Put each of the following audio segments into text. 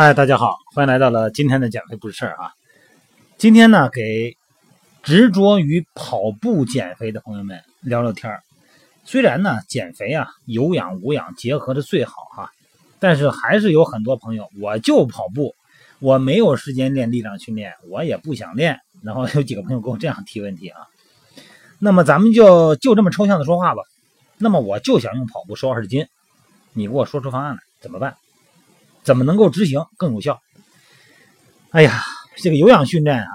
嗨，大家好，欢迎来到了今天的减肥不是事儿啊。今天呢，给执着于跑步减肥的朋友们聊聊天儿。虽然呢，减肥啊，有氧无氧结合的最好哈，但是还是有很多朋友，我就跑步，我没有时间练力量训练，我也不想练。然后有几个朋友给我这样提问题啊。那么咱们就就这么抽象的说话吧。那么我就想用跑步瘦二十斤，你给我说出方案来，怎么办？怎么能够执行更有效？哎呀，这个有氧训练啊，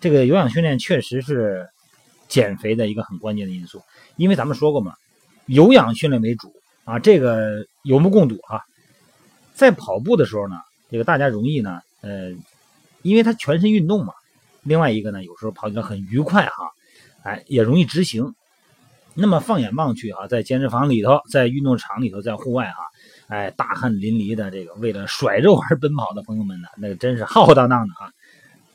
这个有氧训练确实是减肥的一个很关键的因素。因为咱们说过嘛，有氧训练为主啊，这个有目共睹啊。在跑步的时候呢，这个大家容易呢，呃，因为它全身运动嘛。另外一个呢，有时候跑起来很愉快哈，哎，也容易执行。那么放眼望去啊，在健身房里头，在运动场里头，在户外哈。哎，大汗淋漓的这个为了甩肉而奔跑的朋友们呢，那真是浩浩荡荡的啊！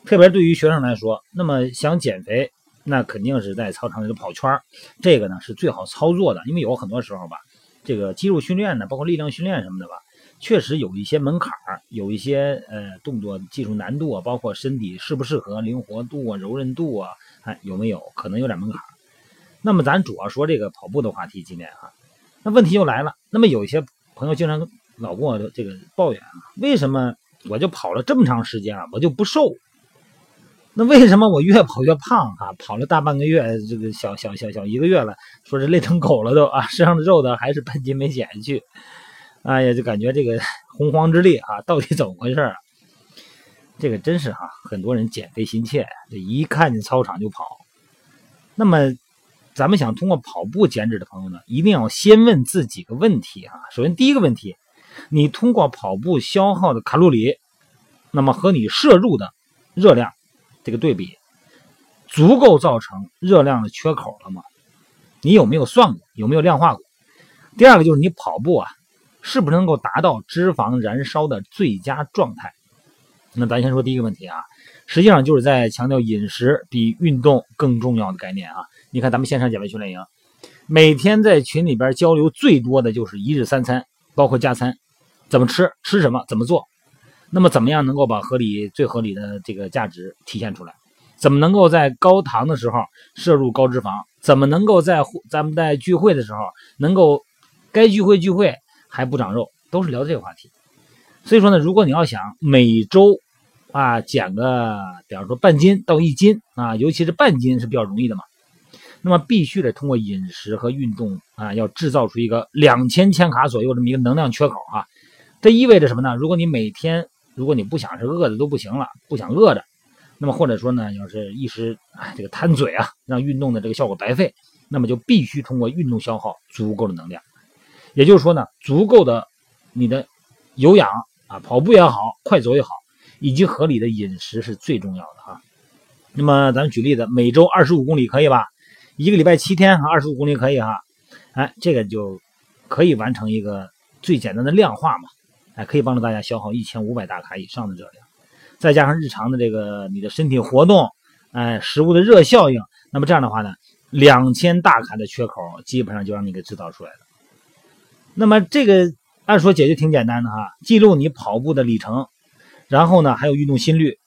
特别对于学生来说，那么想减肥，那肯定是在操场里头跑圈这个呢是最好操作的。因为有很多时候吧，这个肌肉训练呢，包括力量训练什么的吧，确实有一些门槛有一些呃动作技术难度啊，包括身体适不适合、灵活度啊、柔韧度啊，哎有没有可能有点门槛那么咱主要说这个跑步的话题今天啊，那问题就来了，那么有一些。朋友经常老跟我这个抱怨啊，为什么我就跑了这么长时间啊，我就不瘦？那为什么我越跑越胖啊？跑了大半个月，这个小小小小一个月了，说是累成狗了都啊，身上的肉呢还是半斤没减下去。哎呀，就感觉这个洪荒之力啊，到底怎么回事啊？这个真是哈，很多人减肥心切，这一看见操场就跑。那么。咱们想通过跑步减脂的朋友呢，一定要先问自己个问题啊。首先，第一个问题，你通过跑步消耗的卡路里，那么和你摄入的热量这个对比，足够造成热量的缺口了吗？你有没有算过？有没有量化过？第二个就是你跑步啊，是不是能够达到脂肪燃烧的最佳状态？那咱先说第一个问题啊，实际上就是在强调饮食比运动更重要的概念啊。你看，咱们线上减肥训练营，每天在群里边交流最多的就是一日三餐，包括加餐，怎么吃，吃什么，怎么做，那么怎么样能够把合理、最合理的这个价值体现出来？怎么能够在高糖的时候摄入高脂肪？怎么能够在咱们在聚会的时候能够该聚会聚会还不长肉？都是聊这个话题。所以说呢，如果你要想每周啊减个，比方说半斤到一斤啊，尤其是半斤是比较容易的嘛。那么必须得通过饮食和运动啊，要制造出一个两千千卡左右这么一个能量缺口啊。这意味着什么呢？如果你每天，如果你不想是饿的都不行了，不想饿着，那么或者说呢，要是一时哎这个贪嘴啊，让运动的这个效果白费，那么就必须通过运动消耗足够的能量。也就是说呢，足够的你的有氧啊，跑步也好，快走也好，以及合理的饮食是最重要的哈。那么咱们举例子，每周二十五公里可以吧？一个礼拜七天哈，二十五公里可以哈，哎，这个就可以完成一个最简单的量化嘛，哎，可以帮助大家消耗一千五百大卡以上的热量，再加上日常的这个你的身体活动，哎，食物的热效应，那么这样的话呢，两千大卡的缺口基本上就让你给制造出来了。那么这个按说解决挺简单的哈，记录你跑步的里程，然后呢还有运动心率，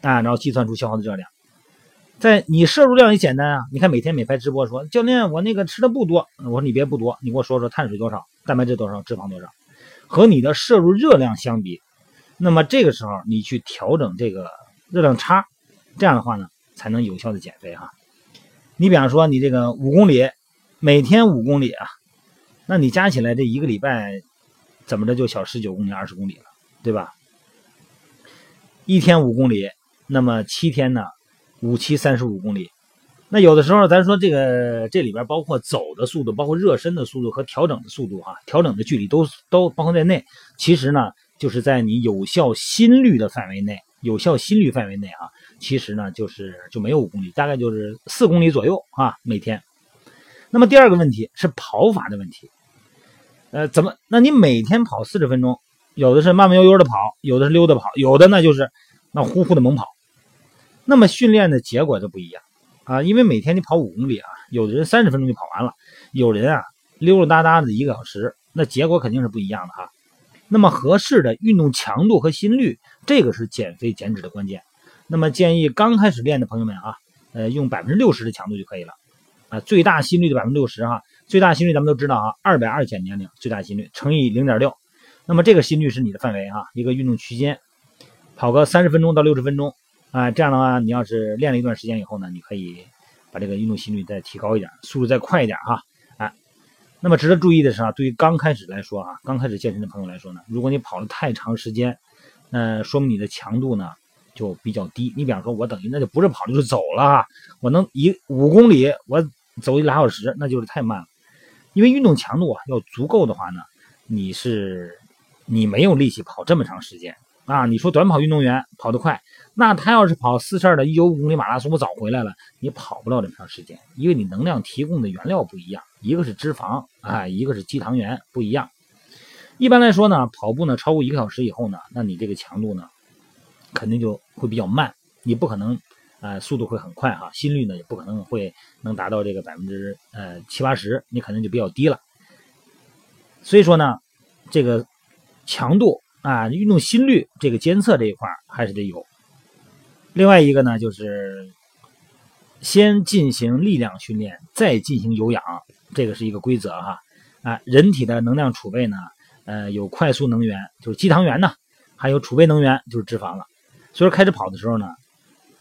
啊，然后计算出消耗的热量。在你摄入量也简单啊，你看每天美拍直播说教练我那个吃的不多，我说你别不多，你给我说说碳水多少，蛋白质多少，脂肪多少，和你的摄入热量相比，那么这个时候你去调整这个热量差，这样的话呢才能有效的减肥哈。你比方说你这个五公里，每天五公里啊，那你加起来这一个礼拜怎么着就小十九公里、二十公里了，对吧？一天五公里，那么七天呢？五七三十五公里，那有的时候咱说这个这里边包括走的速度，包括热身的速度和调整的速度哈，调整的距离都都包括在内。其实呢，就是在你有效心率的范围内，有效心率范围内啊，其实呢就是就没有五公里，大概就是四公里左右啊每天。那么第二个问题是跑法的问题，呃，怎么？那你每天跑四十分钟，有的是慢慢悠悠的跑，有的是溜达跑，有的呢就是那呼呼的猛跑。那么训练的结果就不一样啊，因为每天你跑五公里啊，有的人三十分钟就跑完了，有人啊溜溜达达的一个小时，那结果肯定是不一样的哈。那么合适的运动强度和心率，这个是减肥减脂的关键。那么建议刚开始练的朋友们啊，呃，用百分之六十的强度就可以了，啊，最大心率的百分之六十哈，最大心率咱们都知道啊，二百二减年龄最大心率乘以零点六，那么这个心率是你的范围啊，一个运动区间，跑个三十分钟到六十分钟，啊，这样的话你要是练了一段时间以后呢，你可以把这个运动心率再提高一点，速度再快一点哈。哎那么值得注意的是啊，对于刚开始来说啊，刚开始健身的朋友来说呢，如果你跑了太长时间，那说明你的强度呢就比较低。你比方说，我等于那就不是跑就是走了啊，我能一五公里我走一俩小时，那就是太慢了。因为运动强度啊要足够的话呢，你是你没有力气跑这么长时间啊。你说短跑运动员跑得快。那他要是跑四十二的一九五公里马拉松，我早回来了。你跑不了这么长时间，因为你能量提供的原料不一样，一个是脂肪啊，一个是肌糖原不一样。一般来说呢，跑步呢超过一个小时以后呢，那你这个强度呢肯定就会比较慢，你不可能啊速度会很快哈，心率呢也不可能会能达到这个百分之呃七八十，你可能就比较低了。所以说呢，这个强度啊，运动心率这个监测这一块还是得有。另外一个呢，就是先进行力量训练，再进行有氧，这个是一个规则哈。啊，人体的能量储备呢，呃，有快速能源，就是肌糖原呢，还有储备能源就是脂肪了。所以开始跑的时候呢，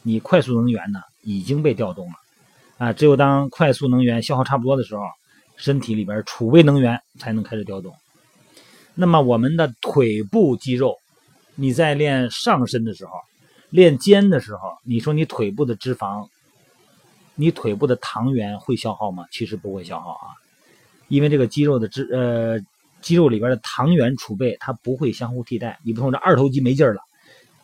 你快速能源呢已经被调动了，啊，只有当快速能源消耗差不多的时候，身体里边储备能源才能开始调动。那么我们的腿部肌肉，你在练上身的时候。练肩的时候，你说你腿部的脂肪，你腿部的糖原会消耗吗？其实不会消耗啊，因为这个肌肉的脂呃肌肉里边的糖原储备它不会相互替代。你不同这二头肌没劲儿了，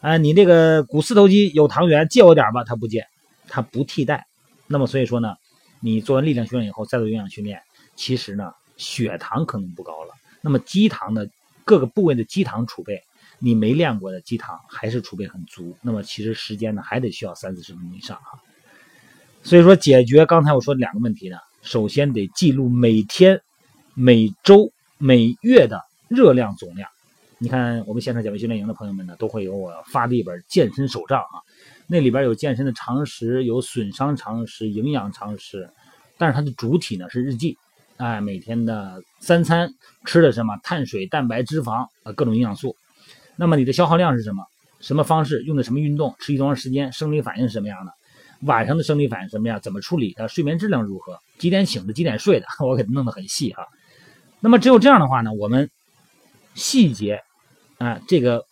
啊，你这个股四头肌有糖原，借我点吧，它不借，它不替代。那么所以说呢，你做完力量训练以后再做有氧训练，其实呢血糖可能不高了，那么肌糖的各个部位的肌糖储备。你没练过的肌糖还是储备很足，那么其实时间呢还得需要三四十分钟以上啊。所以说解决刚才我说两个问题呢，首先得记录每天、每周、每月的热量总量。你看我们线上减肥训练营的朋友们呢，都会有我发的一本健身手账啊，那里边有健身的常识，有损伤常识、营养常识，但是它的主体呢是日记，哎，每天的三餐吃的什么，碳水、蛋白、脂肪啊，各种营养素。那么你的消耗量是什么？什么方式用的什么运动？持续多长时间？生理反应是什么样的？晚上的生理反应什么样？怎么处理？的，睡眠质量如何？几点醒的？几点睡的？我给弄得很细哈。那么只有这样的话呢，我们细节啊，这个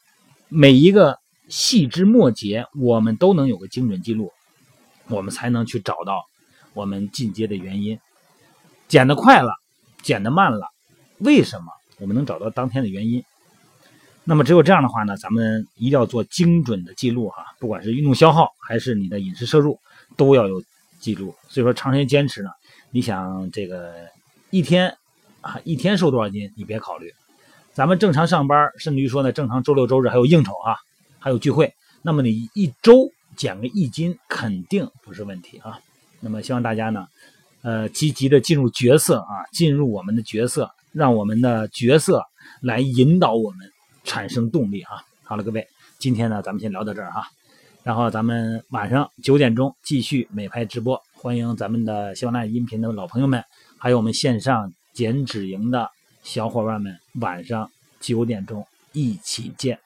每一个细枝末节，我们都能有个精准记录，我们才能去找到我们进阶的原因。减的快了，减的慢了，为什么？我们能找到当天的原因。那么只有这样的话呢，咱们一定要做精准的记录哈，不管是运动消耗还是你的饮食摄入，都要有记录。所以说长时间坚持呢，你想这个一天啊一天瘦多少斤，你别考虑。咱们正常上班，甚至于说呢，正常周六周日还有应酬啊，还有聚会，那么你一周减个一斤肯定不是问题啊。那么希望大家呢，呃，积极的进入角色啊，进入我们的角色，让我们的角色来引导我们。产生动力啊，好了，各位，今天呢，咱们先聊到这儿哈，然后咱们晚上九点钟继续美拍直播，欢迎咱们的喜马拉雅音频的老朋友们，还有我们线上减脂营的小伙伴们，晚上九点钟一起见。